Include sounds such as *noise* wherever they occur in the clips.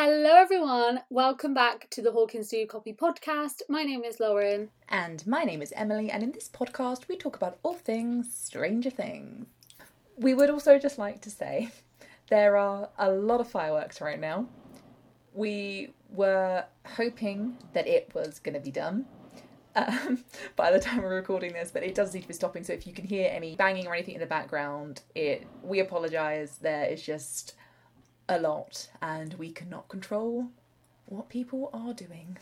Hello, everyone. Welcome back to the Hawkins Do Copy podcast. My name is Lauren. And my name is Emily, and in this podcast, we talk about all things Stranger Things. We would also just like to say *laughs* there are a lot of fireworks right now. We were hoping that it was going to be done um, *laughs* by the time we're recording this, but it does need to be stopping. So if you can hear any banging or anything in the background, it we apologise. There is just a lot, and we cannot control what people are doing.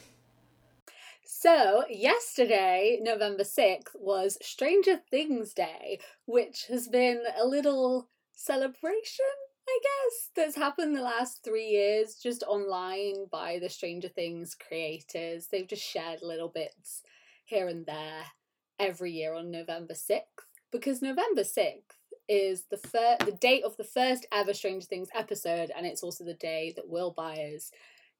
So, yesterday, November 6th, was Stranger Things Day, which has been a little celebration, I guess, that's happened the last three years just online by the Stranger Things creators. They've just shared little bits here and there every year on November 6th because November 6th is the fir- the date of the first ever Stranger Things episode, and it's also the day that Will Byers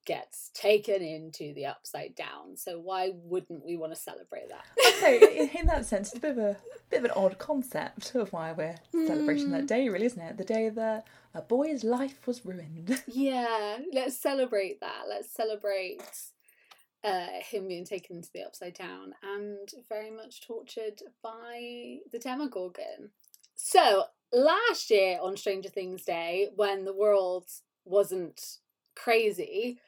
gets taken into the upside down. So why wouldn't we want to celebrate that? okay, *laughs* in that sense, it's a bit of a bit of an odd concept of why we're celebrating that Hmm. day, really, isn't it? The day that a boy's life was ruined. *laughs* yeah, let's celebrate that. Let's celebrate uh, him being taken to the upside down and very much tortured by the Demogorgon. So last year on Stranger Things Day, when the world wasn't crazy,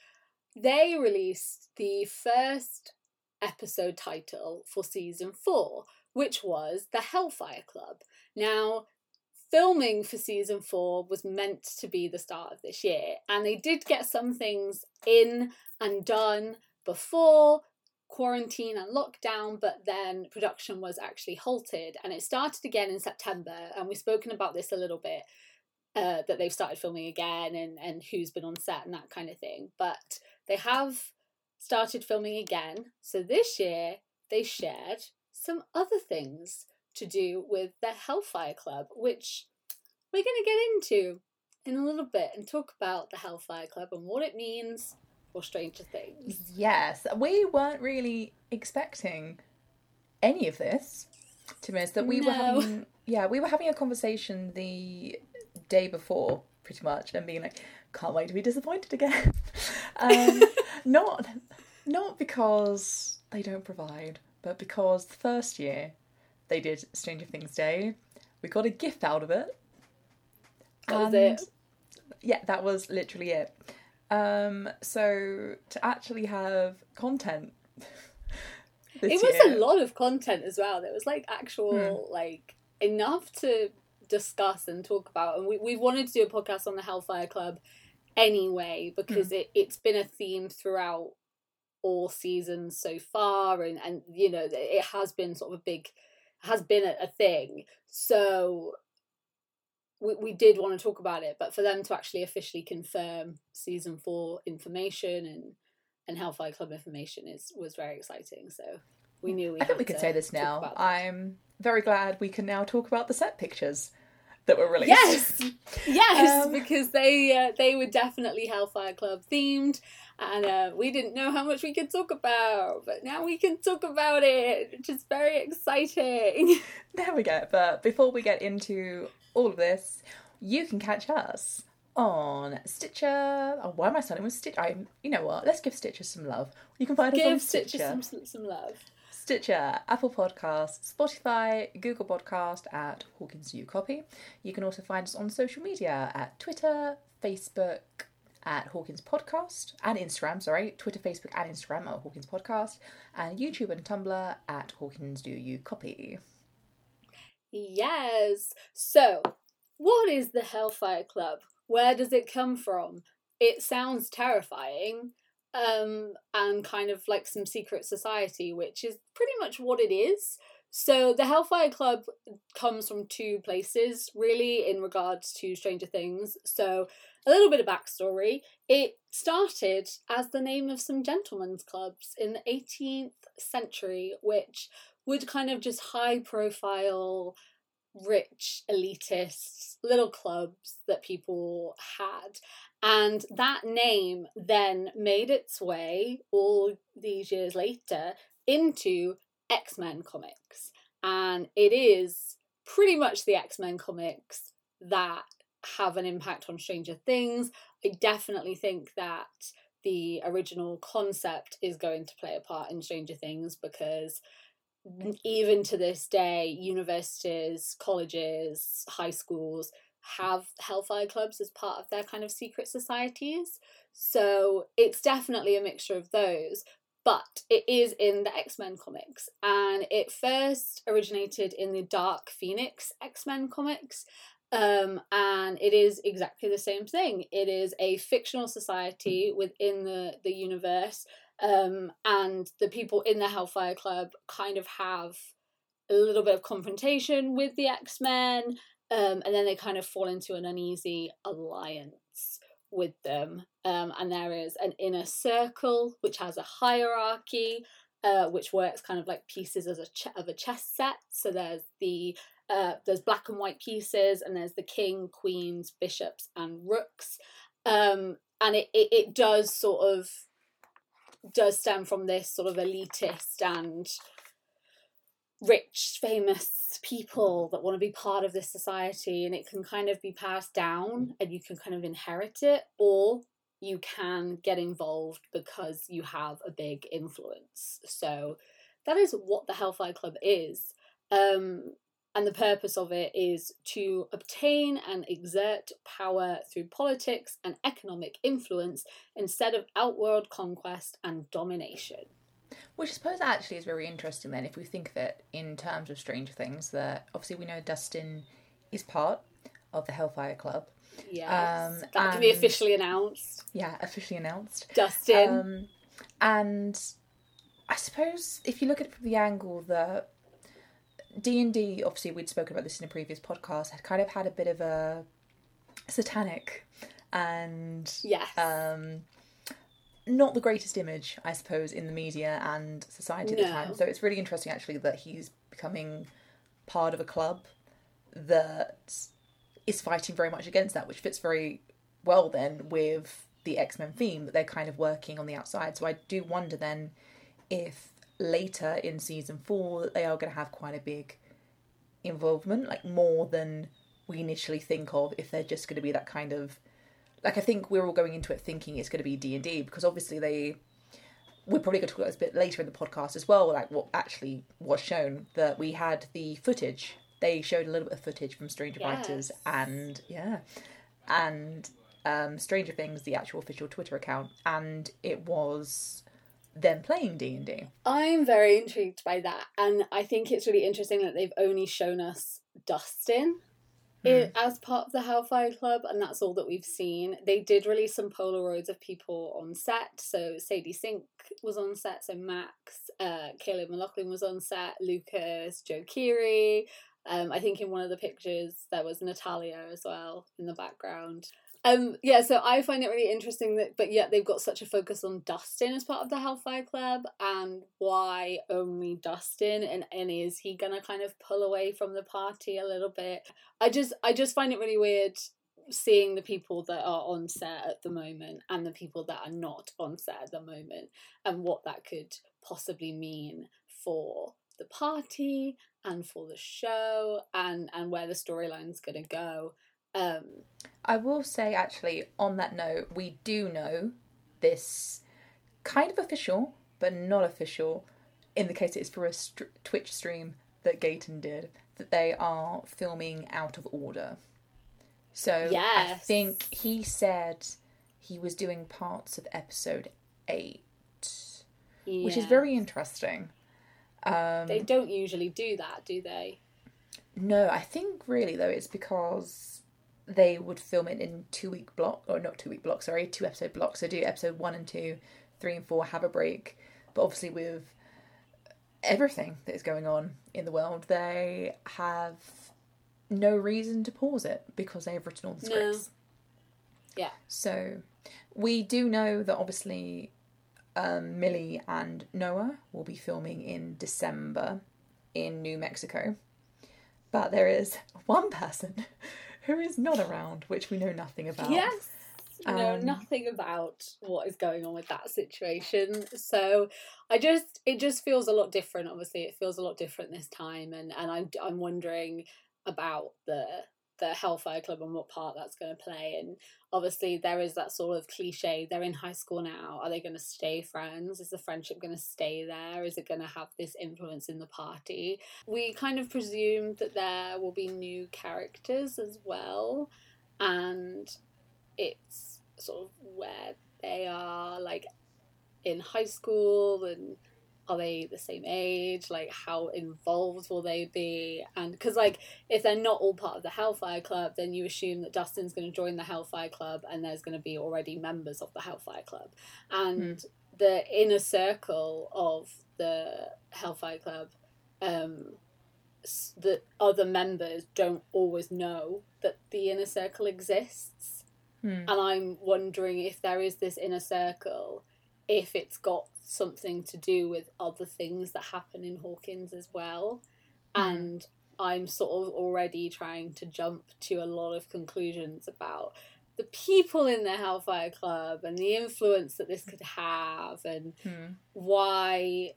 they released the first episode title for season four, which was The Hellfire Club. Now, filming for season four was meant to be the start of this year, and they did get some things in and done before quarantine and lockdown, but then production was actually halted and it started again in September. And we've spoken about this a little bit uh, that they've started filming again and, and who's been on set and that kind of thing. But they have started filming again. So this year they shared some other things to do with the Hellfire Club, which we're going to get into in a little bit and talk about the Hellfire Club and what it means for Stranger Things. yes, we weren't really expecting any of this. To be honest, that we were having, yeah, we were having a conversation the day before, pretty much, and being like, can't wait to be disappointed again. *laughs* um, not, not because they don't provide, but because the first year they did Stranger Things Day, we got a gift out of it. That was And- it. Yeah, that was literally it. Um, so to actually have content. *laughs* It was year- a lot of content as well. There was like actual like enough to discuss and talk about. And we we wanted to do a podcast on the Hellfire Club anyway because it it's been a theme throughout all seasons so far, and and you know it has been sort of a big has been a, a thing. So. We, we did want to talk about it, but for them to actually officially confirm season four information and and Hellfire Club information is was very exciting. So we hmm. knew we. I think we could say this now. I'm very glad we can now talk about the set pictures that were released. Yes, *laughs* yes, Um, because they uh, they were definitely Hellfire Club themed, and uh, we didn't know how much we could talk about, but now we can talk about it, which is very exciting. *laughs* There we go. But before we get into all of this, you can catch us on Stitcher. Oh, why am I starting with Stitcher? I, you know what? Let's give Stitcher some love. You can find us on Give Stitcher. Stitcher some some love. Stitcher, Apple Podcasts, Spotify, Google Podcast at Hawkins New Copy. You can also find us on social media at Twitter, Facebook at Hawkins Podcast, and Instagram, sorry, Twitter, Facebook, and Instagram at Hawkins Podcast, and YouTube and Tumblr at Hawkins Do You Copy. Yes. So, what is the Hellfire Club? Where does it come from? It sounds terrifying, um, and kind of like some secret society, which is pretty much what it is. So, the Hellfire Club comes from two places, really, in regards to Stranger Things. So, a little bit of backstory. It started as the name of some gentlemen's clubs in the 18th century, which would kind of just high profile rich elitist little clubs that people had and that name then made its way all these years later into X-Men comics and it is pretty much the X-Men comics that have an impact on Stranger Things. I definitely think that the original concept is going to play a part in Stranger Things because even to this day, universities, colleges, high schools have Hellfire clubs as part of their kind of secret societies. So it's definitely a mixture of those, but it is in the X Men comics. And it first originated in the Dark Phoenix X Men comics. Um, and it is exactly the same thing. It is a fictional society within the, the universe um, and the people in the Hellfire Club kind of have a little bit of confrontation with the X Men, um, and then they kind of fall into an uneasy alliance with them. Um, and there is an inner circle which has a hierarchy, uh, which works kind of like pieces as a ch- of a chess set. So there's the uh, there's black and white pieces, and there's the king, queens, bishops, and rooks. Um, and it, it, it does sort of does stem from this sort of elitist and rich, famous people that want to be part of this society, and it can kind of be passed down and you can kind of inherit it, or you can get involved because you have a big influence. So that is what the Hellfire Club is. Um, and the purpose of it is to obtain and exert power through politics and economic influence instead of outworld conquest and domination. Which I suppose actually is very interesting then if we think of it in terms of Stranger Things, that obviously we know Dustin is part of the Hellfire Club. Yes. Um, that can be officially announced. Yeah, officially announced. Dustin. Um, and I suppose if you look at it from the angle that D and D, obviously, we'd spoken about this in a previous podcast. Had kind of had a bit of a satanic and yeah, um, not the greatest image, I suppose, in the media and society at no. the time. So it's really interesting, actually, that he's becoming part of a club that is fighting very much against that, which fits very well then with the X Men theme that they're kind of working on the outside. So I do wonder then if later in season four that they are going to have quite a big involvement, like more than we initially think of. If they're just going to be that kind of, like I think we're all going into it thinking it's going to be D and D because obviously they. We're probably going to talk about this a bit later in the podcast as well, like what actually was shown. That we had the footage. They showed a little bit of footage from Stranger yes. Writers and yeah, and um, Stranger Things, the actual official Twitter account, and it was them playing D&D. I'm very intrigued by that and I think it's really interesting that they've only shown us Dustin mm. as part of the Hellfire Club and that's all that we've seen. They did release some Polaroids of people on set. So Sadie Sink was on set, so Max, uh, Caleb McLaughlin was on set, Lucas, Joe Keery. Um, I think in one of the pictures there was Natalia as well in the background. Um, yeah, so I find it really interesting that, but yet they've got such a focus on Dustin as part of the Hellfire Club, and why only Dustin, and and is he gonna kind of pull away from the party a little bit? I just I just find it really weird seeing the people that are on set at the moment and the people that are not on set at the moment, and what that could possibly mean for the party and for the show and and where the storyline's gonna go um, I will say, actually, on that note, we do know this kind of official, but not official, in the case it's for a st- Twitch stream that Gaten did, that they are filming out of order. So yes. I think he said he was doing parts of episode eight, which is very interesting. Um, they don't usually do that, do they? No, I think really though it's because they would film it in two week block or not two week block sorry two episode blocks. So do episode one and two three and four have a break. But obviously with everything that is going on in the world they have no reason to pause it because they have written all the scripts. No. yeah. So we do know that obviously um, millie and noah will be filming in december in new mexico. But there is *laughs* one person who is not around, which we know nothing about. Yes. Um, know nothing about what is going on with that situation. So I just it just feels a lot different. Obviously, it feels a lot different this time, and and I'm I'm wondering about the the Hellfire Club and what part that's going to play. And obviously, there is that sort of cliche. They're in high school now. Are they going to stay friends? Is the friendship going to stay there? Is it going to have this influence in the party? We kind of presume that there will be new characters as well. And it's sort of where they are, like in high school and are they the same age like how involved will they be and because like if they're not all part of the hellfire club then you assume that dustin's going to join the hellfire club and there's going to be already members of the hellfire club and mm. the inner circle of the hellfire club um the other members don't always know that the inner circle exists mm. and i'm wondering if there is this inner circle if it's got something to do with other things that happen in Hawkins as well. Mm. And I'm sort of already trying to jump to a lot of conclusions about the people in the Hellfire Club and the influence that this could have and mm. why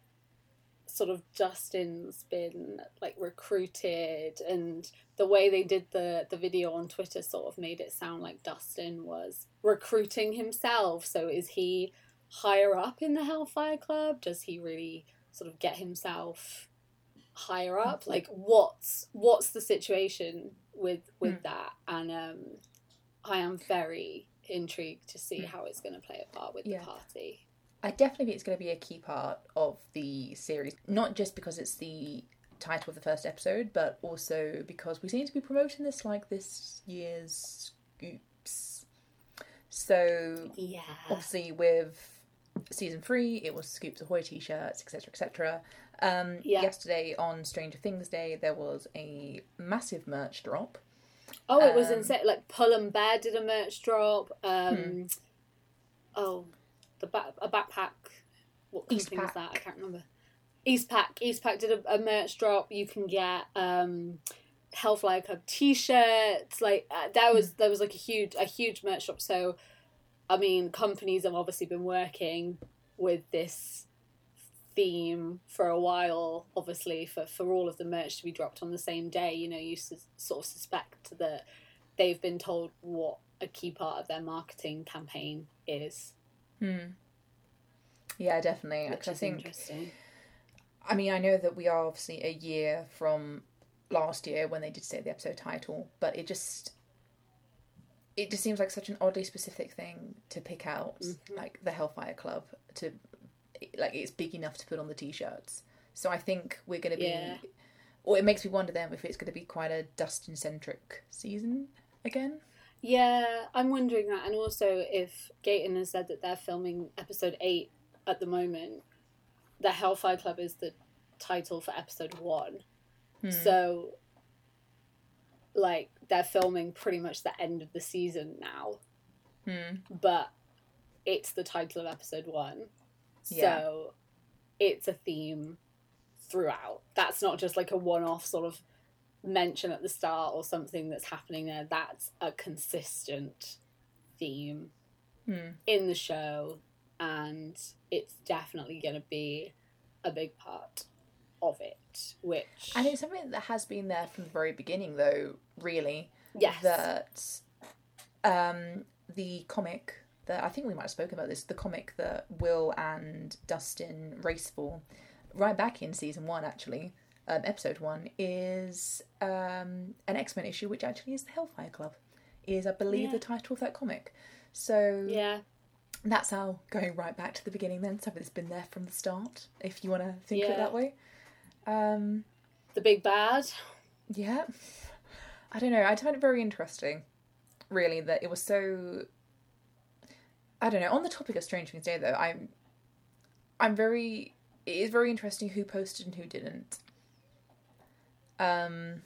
sort of Dustin's been like recruited and the way they did the the video on Twitter sort of made it sound like Dustin was recruiting himself so is he higher up in the Hellfire Club? Does he really sort of get himself higher up? Like what's what's the situation with with mm. that? And um, I am very intrigued to see mm. how it's going to play a part with yeah. the party. I definitely think it's going to be a key part of the series, not just because it's the title of the first episode, but also because we seem to be promoting this like this year's scoops. So yeah, obviously with season three, it was Scoops Ahoy t-shirts, etc., etc. Um, yeah. Yesterday on Stranger Things Day, there was a massive merch drop. Oh, it was um, insane! Like Pull and Bear did a merch drop. Um, hmm. Oh, the back a backpack. What company was that? I can't remember. Eastpak. Eastpak did a, a merch drop. You can get um, Hellfire Club T-shirts. Like uh, there was hmm. there was like a huge a huge merch drop. So I mean, companies have obviously been working with this theme for a while, obviously, for, for all of the merch to be dropped on the same day. You know, you su- sort of suspect that they've been told what a key part of their marketing campaign is. Hmm. Yeah, definitely. Which I think, interesting. I mean, I know that we are obviously a year from last year when they did say the episode title, but it just it just seems like such an oddly specific thing to pick out, mm-hmm. like the Hellfire Club, to like it's big enough to put on the t-shirts. So I think we're going to be, yeah. or it makes me wonder then if it's going to be quite a Dustin centric season again. Yeah, I'm wondering that, and also if Gaten has said that they're filming episode eight at the moment, the Hellfire Club is the title for episode one. Hmm. So like they're filming pretty much the end of the season now. Hmm. But it's the title of episode one. Yeah. So it's a theme throughout. That's not just like a one off sort of mention at the start or something that's happening there. That's a consistent theme hmm. in the show and it's definitely going to be a big part of it, which and it's something that has been there from the very beginning, though. Really, yes, that um, the comic that I think we might have spoken about this, the comic that Will and Dustin race for, right back in season one, actually, um, episode one, is um, an X Men issue, which actually is the Hellfire Club, is I believe yeah. the title of that comic. So yeah, that's how going right back to the beginning. Then something that's been there from the start, if you want to think yeah. of it that way. Um, the big bad. Yeah. I don't know. I find it very interesting, really, that it was so. I don't know. On the topic of Strange Things Day, though, I'm, I'm very. It is very interesting who posted and who didn't. Um.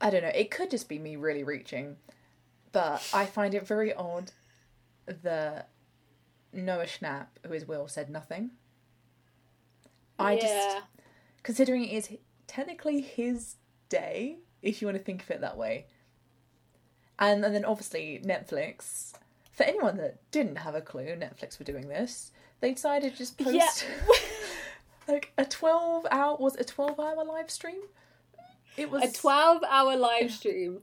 I don't know. It could just be me really reaching, but I find it very odd that Noah Schnapp, who is Will, said nothing. I yeah. just considering it is technically his day, if you want to think of it that way. And, and then obviously Netflix. For anyone that didn't have a clue, Netflix were doing this. They decided to just post yeah. *laughs* like a twelve hour was a twelve hour live stream. It was a 12 hour live stream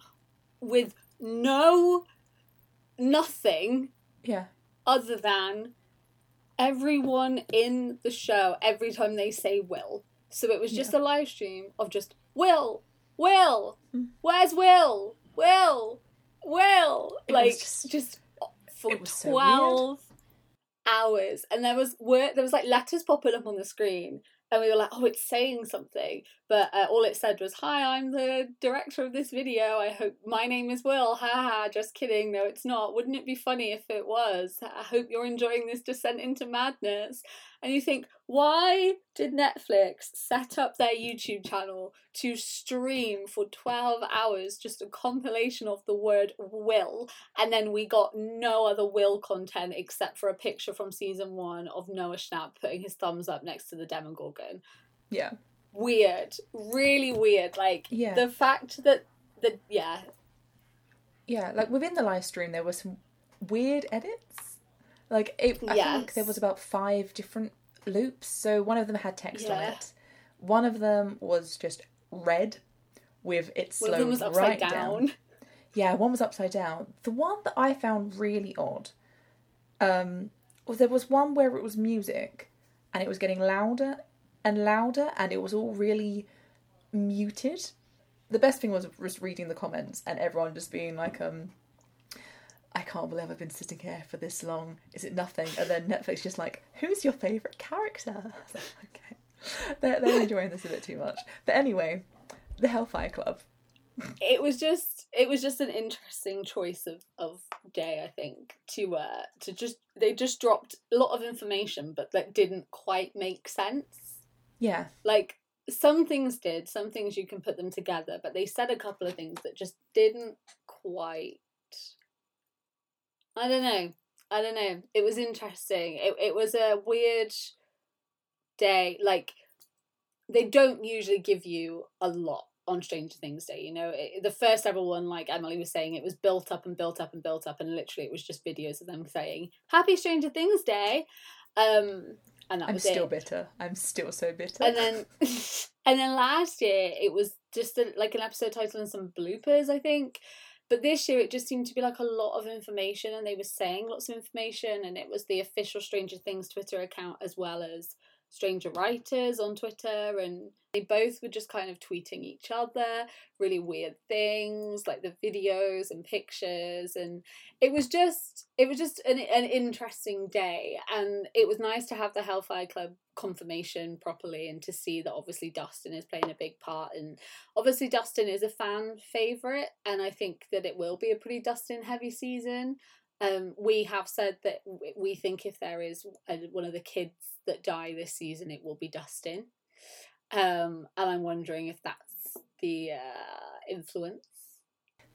with no nothing Yeah. other than everyone in the show every time they say will. So it was just a live stream of just Will, Will, Mm. where's Will, Will, Will, It like just- just, for was so twelve hours, and there was word there was like letters popping up on the screen, and we were like, oh, it's saying something, but uh, all it said was, "Hi, I'm the director of this video. I hope my name is Will. Ha ha. Just kidding. No, it's not. Wouldn't it be funny if it was? I hope you're enjoying this descent into madness." And you think, why did Netflix set up their YouTube channel to stream for 12 hours just a compilation of the word will? And then we got no other will content except for a picture from season one of Noah Schnapp putting his thumbs up next to the Demogorgon. Yeah. Weird. Really weird. Like, Yeah. the fact that, the, yeah, Yeah, like within the live stream, there were some weird edits. Like it, I think there was about five different loops. So one of them had text on it. One of them was just red, with it slowed of them was upside right down. Yeah, one was upside down. The one that I found really odd, um, was there was one where it was music, and it was getting louder and louder, and it was all really muted. The best thing was was reading the comments and everyone just being like, um, I can't believe I've been sitting here for this long. Is it nothing? And then Netflix just like, who's your favourite character? *laughs* Okay. They're, they're enjoying this a bit too much. But anyway, the Hellfire Club. it was just it was just an interesting choice of of day i think to uh to just they just dropped a lot of information but that didn't quite make sense Yeah. like some things did some things you can put them together but they said a couple of things that just didn't quite i don't know. I don't know. It was interesting. It, it was a weird day. Like they don't usually give you a lot on Stranger Things Day. You know, it, the first ever one, like Emily was saying, it was built up and built up and built up, and literally it was just videos of them saying "Happy Stranger Things Day," um, and that I'm still it. bitter. I'm still so bitter. And then, *laughs* *laughs* and then last year it was just a, like an episode title and some bloopers, I think. But this year it just seemed to be like a lot of information, and they were saying lots of information, and it was the official Stranger Things Twitter account as well as Stranger Writers on Twitter, and they both were just kind of tweeting each other really weird things, like the videos and pictures, and it was just it was just an an interesting day, and it was nice to have the Hellfire Club confirmation properly and to see that obviously Dustin is playing a big part and obviously Dustin is a fan favorite and I think that it will be a pretty Dustin heavy season um we have said that we think if there is a, one of the kids that die this season it will be Dustin um and I'm wondering if that's the uh influence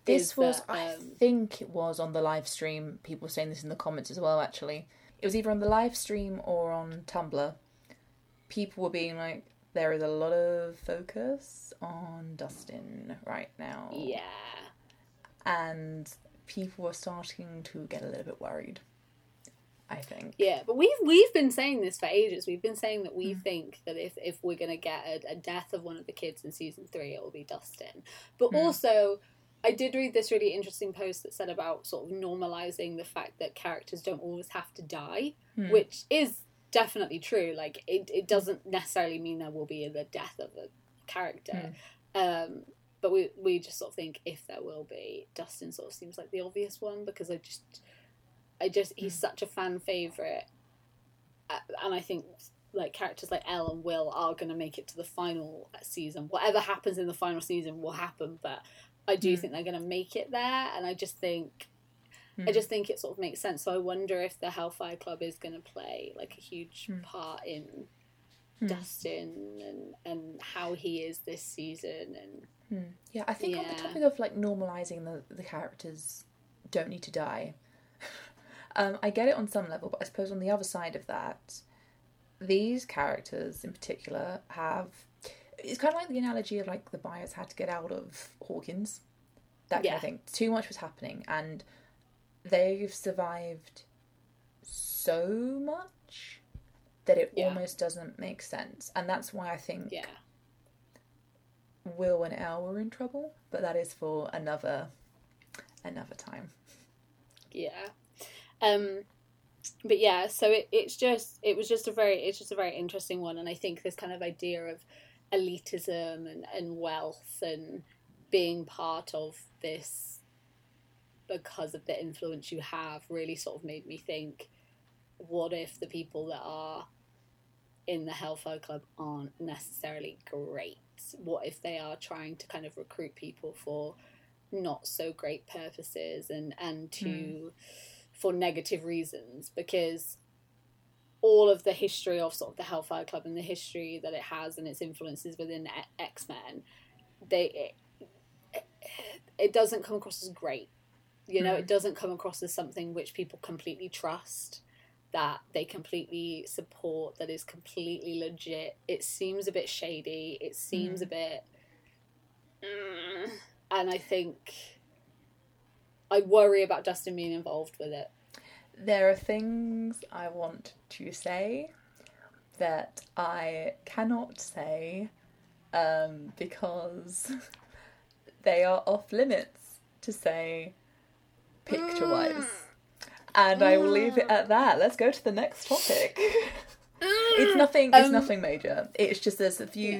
This is was, that, I um, think it was on the live stream. People were saying this in the comments as well, actually. It was either on the live stream or on Tumblr. People were being like, there is a lot of focus on Dustin right now. yeah And people were starting to get a little bit worried. I think. Yeah, but we've we've been saying this for ages. We've been saying that we think that if if we're gonna get a, a death of one of the kids in season three, it will be Dustin. But Hmm. also, I did read this really interesting post that said about sort of normalizing the fact that characters don't always have to die, Hmm. which is definitely true. Like it, it doesn't necessarily mean there will be the death of a character. Hmm. Um, but we we just sort of think if there will be, Dustin sort of seems like the obvious one because I just I just he's Hmm. such a fan favorite, and I think like characters like El and Will are going to make it to the final season. Whatever happens in the final season will happen, but I do Hmm. think they're going to make it there, and I just think I Hmm. just think it sort of makes sense. So I wonder if the Hellfire Club is going to play like a huge Hmm. part in Hmm. Dustin and and how he is this season and Hmm. Yeah, I think on the topic of like normalizing the the characters don't need to die. *laughs* um, I get it on some level, but I suppose on the other side of that, these characters in particular have. It's kind of like the analogy of like the Byers had to get out of Hawkins, that kind of thing. Too much was happening, and they've survived so much that it Yeah. almost doesn't make sense, and that's why I think yeah Will and El were in trouble, but that is for another another time. Yeah. Um but yeah, so it, it's just it was just a very it's just a very interesting one and I think this kind of idea of elitism and, and wealth and being part of this because of the influence you have really sort of made me think what if the people that are in the Hellfire Club aren't necessarily great? What if they are trying to kind of recruit people for not so great purposes and and to mm. for negative reasons? Because all of the history of sort of the Hellfire Club and the history that it has and its influences within X Men, they it, it, doesn't come across as great. You know, mm. it doesn't come across as something which people completely trust that they completely support that is completely legit. It seems a bit shady. It seems mm. a bit mm, and i think i worry about dustin being involved with it. There are things i want to say that i cannot say um, because *laughs* they are off limits to say picture wise mm and I will leave it at that. Let's go to the next topic. *laughs* it's nothing. It's um, nothing major. It's just there's a few.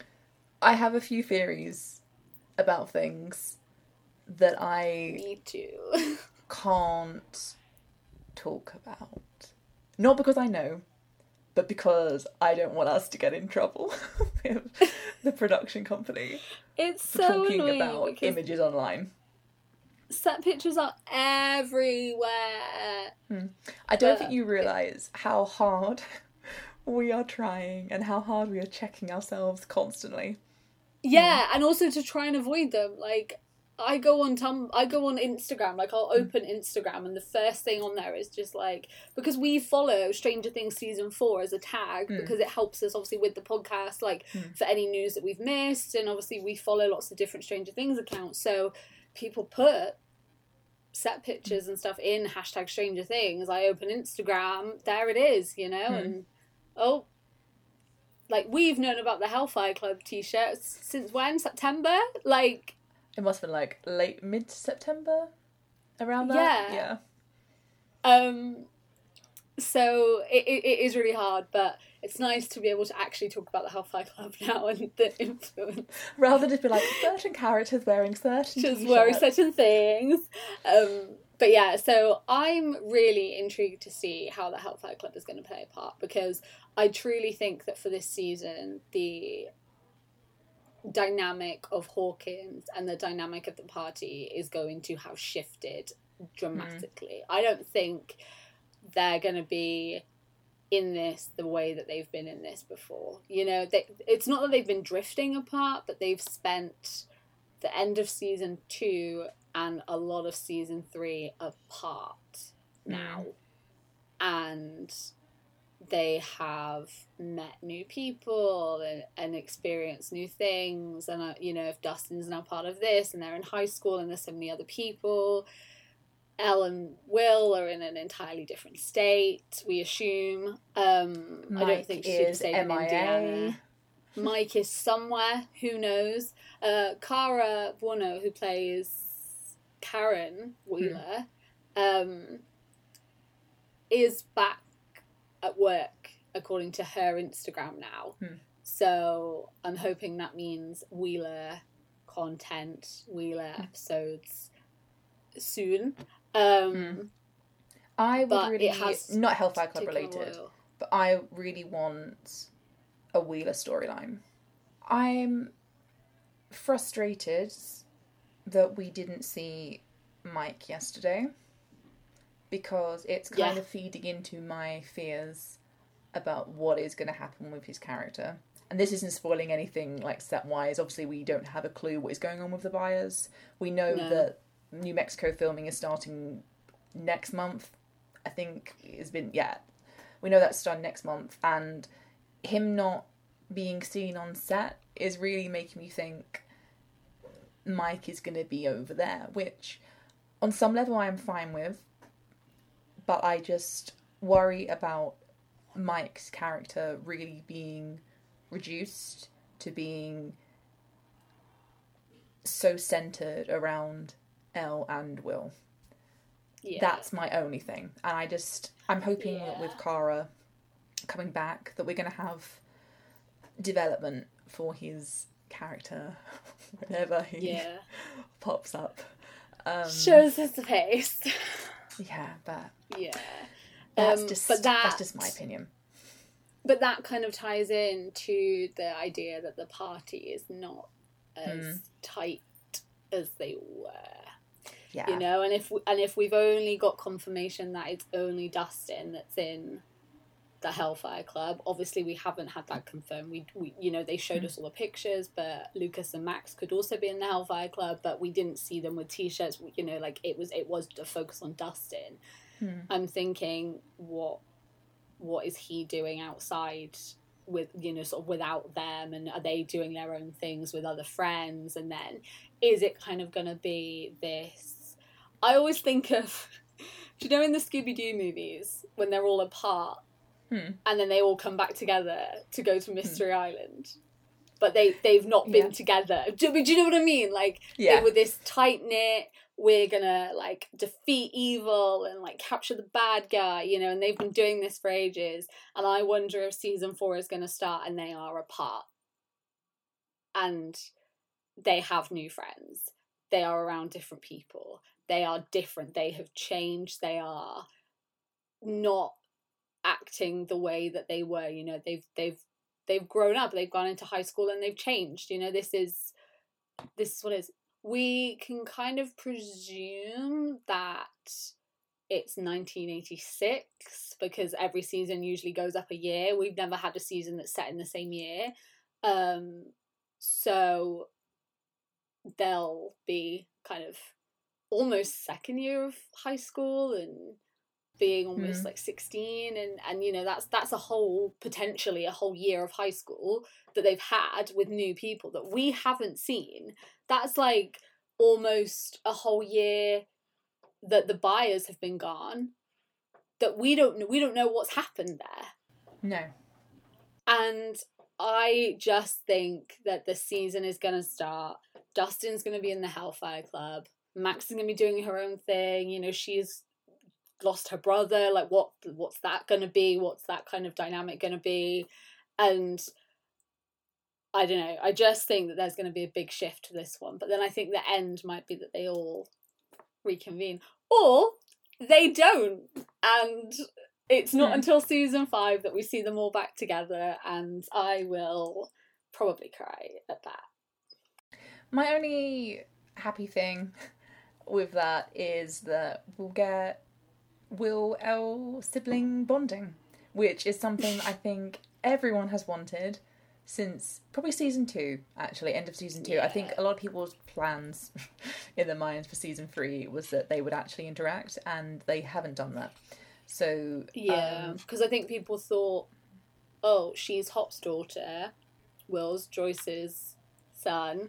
Yeah. I have a few theories about things that I Me too. *laughs* can't talk about. Not because I know, but because I don't want us to get in trouble *laughs* with the production company. It's so talking about images online set pictures are everywhere. Hmm. I don't but think you realise how hard *laughs* we are trying and how hard we are checking ourselves constantly. Yeah, hmm. and also to try and avoid them. Like I go on Tum I go on Instagram, like I'll hmm. open Instagram and the first thing on there is just like because we follow Stranger Things season four as a tag mm. because it helps us obviously with the podcast, like mm. for any news that we've missed and obviously we follow lots of different Stranger Things accounts. So people put set pictures and stuff in hashtag stranger things i open instagram there it is you know mm. and oh like we've known about the hellfire club t-shirts since when? September? Like it must have been like late mid september around that? Yeah. Yeah. Um so it, it, it is really hard but it's nice to be able to actually talk about the Hellfire Club *laughs* now and the influence. Rather than just be like certain characters wearing certain just wearing certain things. Um, but yeah, so I'm really intrigued to see how the Hellfire Club is going to play a part because I truly think that for this season, the dynamic of Hawkins and the dynamic of the party is going to have shifted dramatically. Mm. I don't think they're going to be in this the way that they've been in this before. You know, they, it's not that they've been drifting apart, but they've spent the end of season two and a lot of season three apart now. Mm. And they have met new people and, and experienced new things. And, uh, you know, if Dustin's now part of this and they're in high school and there's so many other people El and Will are in an entirely different state. We assume. Um, I don't think she's in Indiana. Mike is somewhere. Who knows? Uh, Cara Buono, who plays Karen Wheeler, um, is back at work according to her Instagram now. Hmm. So I'm hoping that means Wheeler content, Wheeler episodes soon. Um, mm. I would really not Hellfire Club related, but I really want a Wheeler storyline. I'm frustrated that we didn't see Mike yesterday because it's kind yeah. of feeding into my fears about what is going to happen with his character. And this isn't spoiling anything like set wise. Obviously, we don't have a clue what is going on with the Byers. We know no. that New Mexico filming is starting next month. I think has been yeah, we know that's starting next month, and him not being seen on set is really making me think Mike is going to be over there, which on some level I'm fine with, but I just worry about Mike's character really being reduced to being so centered around El and Will. Yeah. That's my only thing. And I just I'm hoping that with Cara coming back that we're gonna have development for his character *laughs* whenever he yeah. pops up. Um, Shows his face. yeah, but yeah. that's Um, just but that's just my opinion. But that kind of ties in to the idea that the party is not as Hmm. tight as they were. Yeah. you know and if we, and if we've only got confirmation that it's only dustin that's in the hellfire club obviously we haven't had that confirmed. We, we you know they showed us all the pictures but lucas and max could also be in the hellfire club but we didn't see them with t-shirts. You know like it was it was a focus on dustin. Hmm. i'm thinking what what is he doing outside with you know sort of without them? And are they doing their own things with other friends? And then is it kind of going to be this i always think of do you know in the scooby-doo movies when they're all apart Hmm. and then they all come back together to go to mystery island but they they've not been Yeah. together do, do you know what i mean like Yeah. they were this tight knit we're gonna like defeat evil and like capture the bad guy you know and they've been doing this for ages and i wonder if season four is gonna start and they are apart and they have new friends they are around different people they are different they have changed they are not acting the way that they were you know they've they've they've grown up they've gone into high school and they've changed you know this is this is what is. We can kind of presume that it's 1986 because every season usually goes up a year. We've never had a season that's set in the same year. Um so they'll be kind of almost second year of high school and being almost Hmm. like 16 and and you know that's that's a whole potentially a whole year of high school that they've had with new people that we haven't seen that's like almost a whole year that the Byers have been gone that we don't know we don't know what's happened there No. and I just think that the season is going to start. Dustin's going to be in the Hellfire Club. Max is going to be doing her own thing. You know, she's lost her brother. Like, what? What's that going to be? What's that kind of dynamic going to be? And I don't know. I just think that there's going to be a big shift to this one. But then I think the end might be that they all reconvene, or they don't, and it's not Hmm. until season five that we see them all back together, and I will probably cry at that. My only happy thing with that is that we'll get Will El sibling bonding, which is something I *laughs* think everyone has wanted since probably season two, actually, end of season two. I think a lot of people's plans *laughs* in their minds for season three was that they would actually interact, and they haven't done that. So, Yeah, um, because I think people thought, oh, she's Hop's daughter, Will's Joyce's son.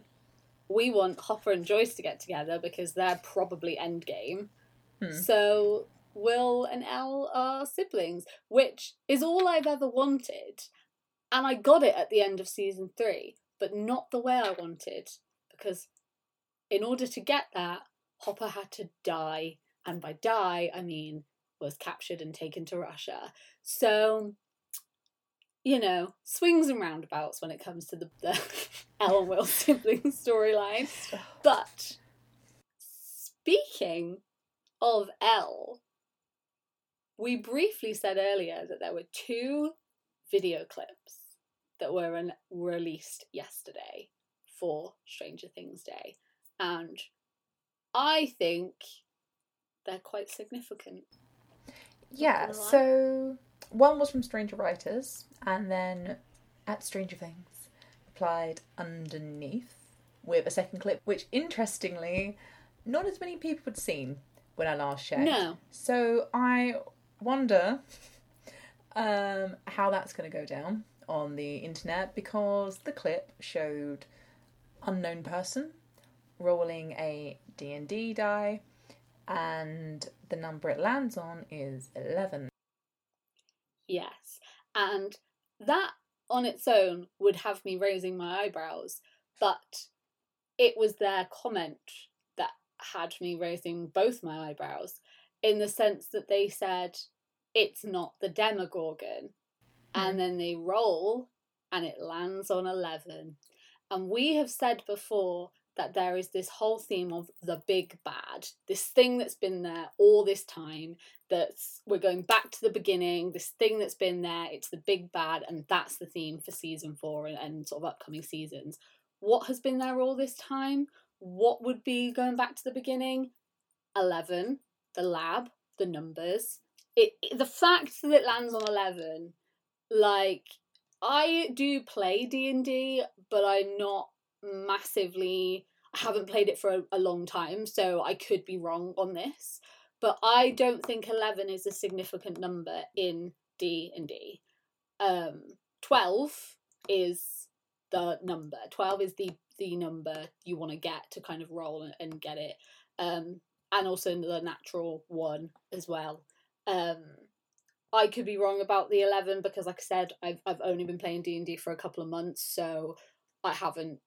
We want Hopper and Joyce to get together because they're probably endgame. Hmm. So Will and El are siblings, which is all I've ever wanted. And I got it at the end of season three, but not the way I wanted. Because in order to get that, Hopper had to die. And by die, I mean was captured and taken to Russia. So, you know, swings and roundabouts when it comes to the, the *laughs* El and Will siblings storyline. *sighs* But speaking of El, we briefly said earlier that there were two video clips that were an- released yesterday for Stranger Things Day. And I think they're quite significant. Yeah, so one was from Stranger Writers, and then at Stranger Things applied underneath with a second clip, which interestingly, not as many people had seen when I last checked. No. So I wonder *laughs* um, how that's going to go down on the internet because the clip showed unknown person rolling a D&D die and the number it lands on is 11. Yes. And that on its own would have me raising my eyebrows. But it was their comment that had me raising both my eyebrows in the sense that they said it's not the Demogorgon. And hmm. then they roll and it lands on 11. And we have said before that there is this whole theme of the big bad, this thing that's been there all this time, that's we're going back to the beginning, this thing that's been there, it's the big bad, and that's the theme for season four and, and sort of upcoming seasons. What has been there all this time? What would be going back to the beginning? 11, the lab, the numbers. It, it the fact that it lands on 11 like I do play D&D but I'm not massively I haven't played it for a, a long time so I could be wrong on this but I don't think 11 is a significant number in D&D um 12 is the number. 12 is the the number you want to get to kind of roll and, and get it. Um and also the natural one as well. Um I could be wrong about the 11 because like I said I've I've only been playing D&D for a couple of months so I haven't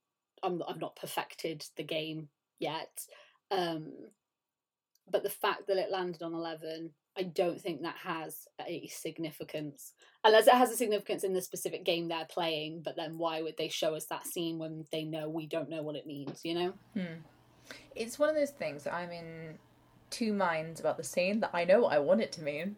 I'm I've not perfected the game yet. Um but the fact that it landed on 11 I don't think that has a significance unless it has a significance in the specific game they're playing but then why would they show us that scene when they know we don't know what it means you know Hmm. It's one of those things I'm in two minds about the scene that I know what I want it to mean,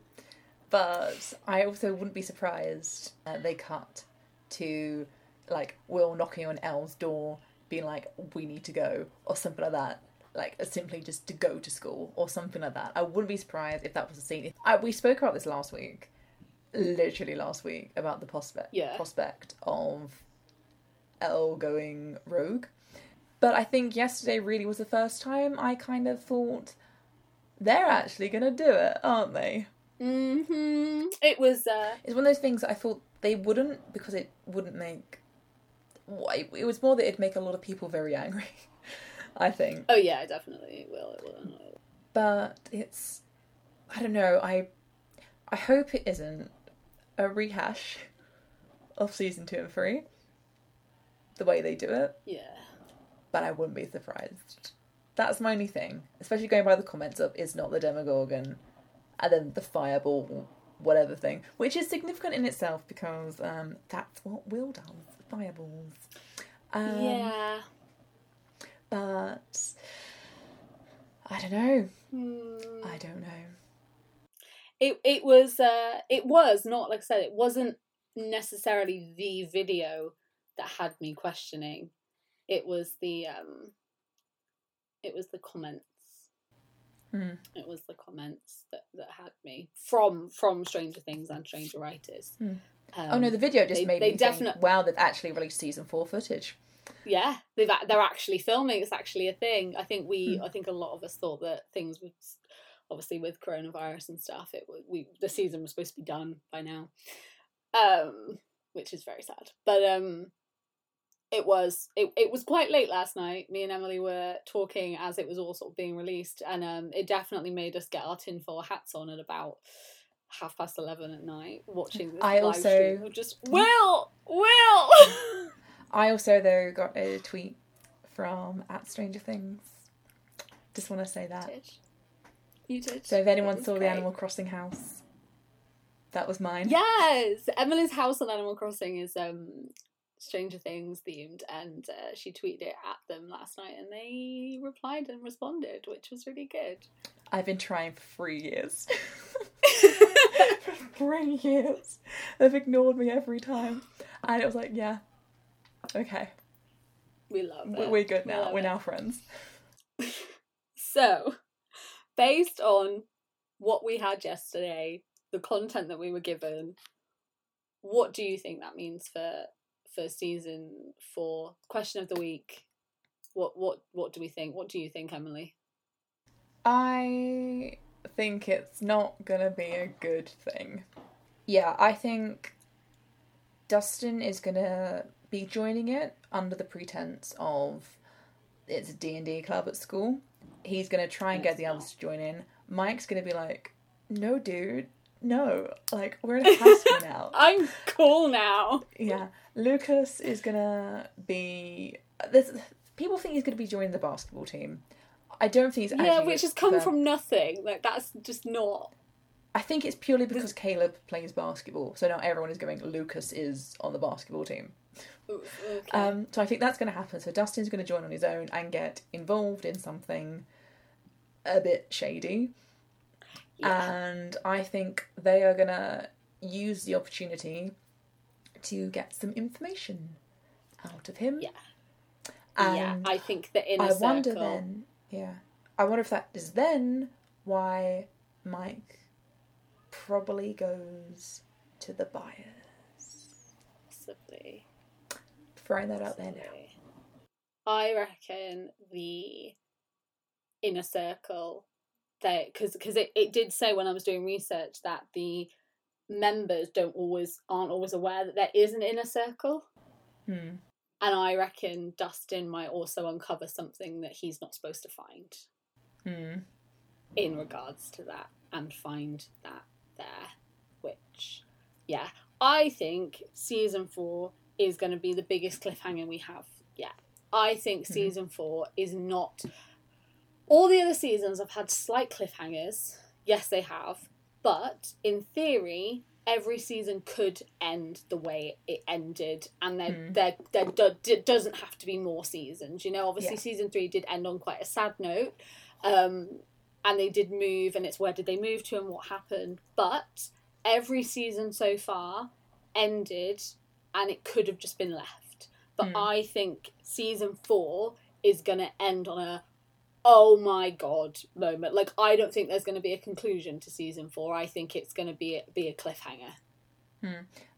but I also wouldn't be surprised they cut to like Will knocking on El's door, being like, "We need to go" or something like that. Like simply just to go to school or something like that. I wouldn't be surprised if that was the scene. I, we spoke about this last week, literally last week, about the prospect Yeah. prospect of El going rogue. But I think yesterday really was the first time I kind of thought they're actually gonna do it, aren't they? Mm-hmm. it was uh It's one of those things that I thought they wouldn't because it wouldn't make. Why? It was more that it'd make a lot of people very angry. *laughs* I think, oh yeah definitely it will it will but it's. I don't know. I. I hope it isn't a rehash of season two and three. The way they do it. yeah but I wouldn't be surprised. That's my only thing, especially going by the comments of "is not the Demogorgon," and then the fireball, whatever thing, which is significant in itself because um, that's what Will does, fireballs. Um, yeah but I don't know. Hmm. I don't know. it it was uh it was not like I said it wasn't necessarily the video that had me questioning it was the um it was the comments Hmm. it was the comments that that had me from from Stranger Things and Stranger Writers Hmm. Um, oh no, the video just they- made they me definite- think, wow, they've actually released season four footage. yeah they've they're actually filming it's actually a thing i think we Hmm. i think a lot of us thought that things would obviously with coronavirus and stuff it would we the season was supposed to be done by now um which is very sad but um it was it, it was quite late last night me and emily were talking as it was all sort of being released and um it definitely made us get our tinfoil hats on at about half past 11 at night watching this I live also- stream of just will will *laughs* I also though got a tweet from at Stranger Things. Just want to say that. did. You did. So if anyone was saw the. Animal Crossing house, that was mine. Yes, Emily's house on Animal Crossing is um Stranger Things themed, and uh, she tweeted it at them last night, and they replied and responded, which was really good. I've been trying for three years. *laughs* for three years. They've ignored me every time. And it was like, yeah, okay. we love we- it. We're good now. We're it. now friends. *laughs* So, based on what we had yesterday, the content that we were given, what do you think that means for for season four? Question of the week. What what what do we think? What do you think, Emily? I think it's not gonna be a good thing. Yeah, I think Dustin is gonna be joining it under the pretense of it's a D&D club at school. He's gonna try and get the others to join in. Mike's gonna be like, "No, dude, no. Like we're in high school *laughs* now." I'm cool now. yeah, Lucas is gonna be. There's people think he's going to be joining the basketball team. I don't think he's Yeah, which has come from nothing. Like that's just not. I think it's purely because Caleb plays basketball, so now everyone is going. Lucas is on the basketball team. Okay. Um, so I think that's going to happen. So Dustin's going to join on his own and get involved in something a bit shady. yeah. And I think they are going to use the opportunity to get some information out of him. Yeah. And yeah, I think the inner I circle. wonder then, yeah, I wonder if that is then why Mike probably goes to the Byers. Possibly. Throwing that out there now. I reckon the inner circle that because because it, it did say when I was doing research that the members don't always aren't always aware that there is an inner circle Hmm. And I reckon Dustin might also uncover something that he's not supposed to find Hmm. in regards to that and find that there which yeah I think season 4 is going to be the biggest cliffhanger we have yet I think Mhm. season 4 is not all the other seasons have had slight cliffhangers yes they have but in theory every season could end the way it ended and there Mm. there, there do, doesn't have to be more seasons you know obviously Yeah. season 3 did end on quite a sad note um and they did move and it's where did they move to and what happened but every season so far ended and it could have just been left but Mm. i think season 4 is going to end on a oh my god moment like i don't think there's going to be a conclusion to season 4 i think it's going to be a, be a cliffhanger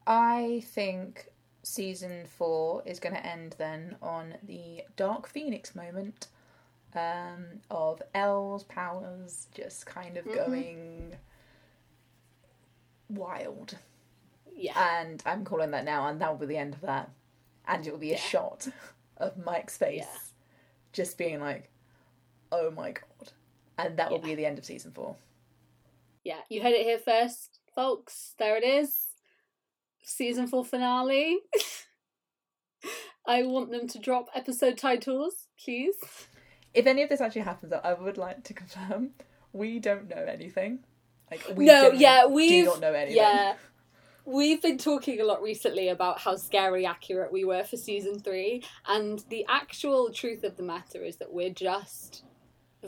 I think season four is going to end then on the Dark Phoenix moment um, of El's powers just kind of Mhm. going wild. yeah And I'm calling that now, and that will be the end of that. And it will be a Yeah. shot of Mike's face Yeah. just being like, oh my god. And that will Yeah. be the end of season four. yeah you heard it here first folks there it is season 4 finale *laughs* i want them to drop episode titles please If any of this actually happens, I would like to confirm we don't know anything. Like we no yeah do we've not know anything. yeah we've been talking a lot recently about how scary accurate we were for season three and the actual truth of the matter is that we're just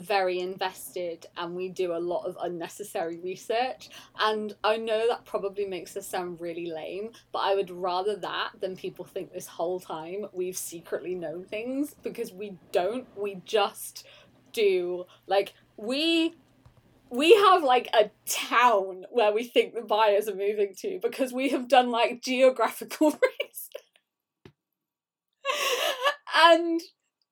very invested and we do a lot of unnecessary research. And i know that probably makes us sound really lame but i would rather that than people think this whole time we've secretly known things because we don't. We just do. Like we we have like a town where we think the Byers are moving to because we have done like geographical *laughs* research. and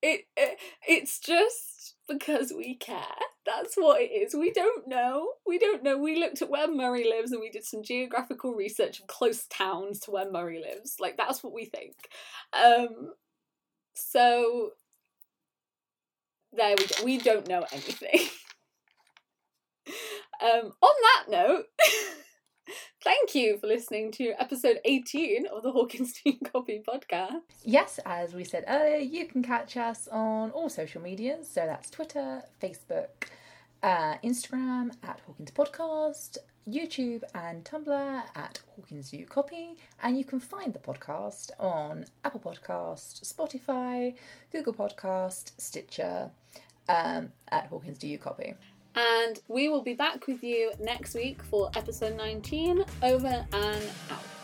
it, it it's just because we care. That's what it is. We don't know. We don't know. We looked at where Murray lives and we did some geographical research of close towns to where Murray lives. Like that's what we think. Um so there we go. We don't know anything. *laughs* Um, on that note, *laughs* thank you for listening to episode 18 of the Hawkins Do You Copy podcast. Yes, as we said earlier, you can catch us on all social medias. So that's Twitter, Facebook, uh, Instagram at Hawkins Podcast, YouTube and Tumblr at Hawkins Do You Copy. And you can find the podcast on Apple Podcast, Spotify, Google Podcast, Stitcher, um, at Hawkins Do You Copy. And we will be back with you next week for episode 19. Over and out.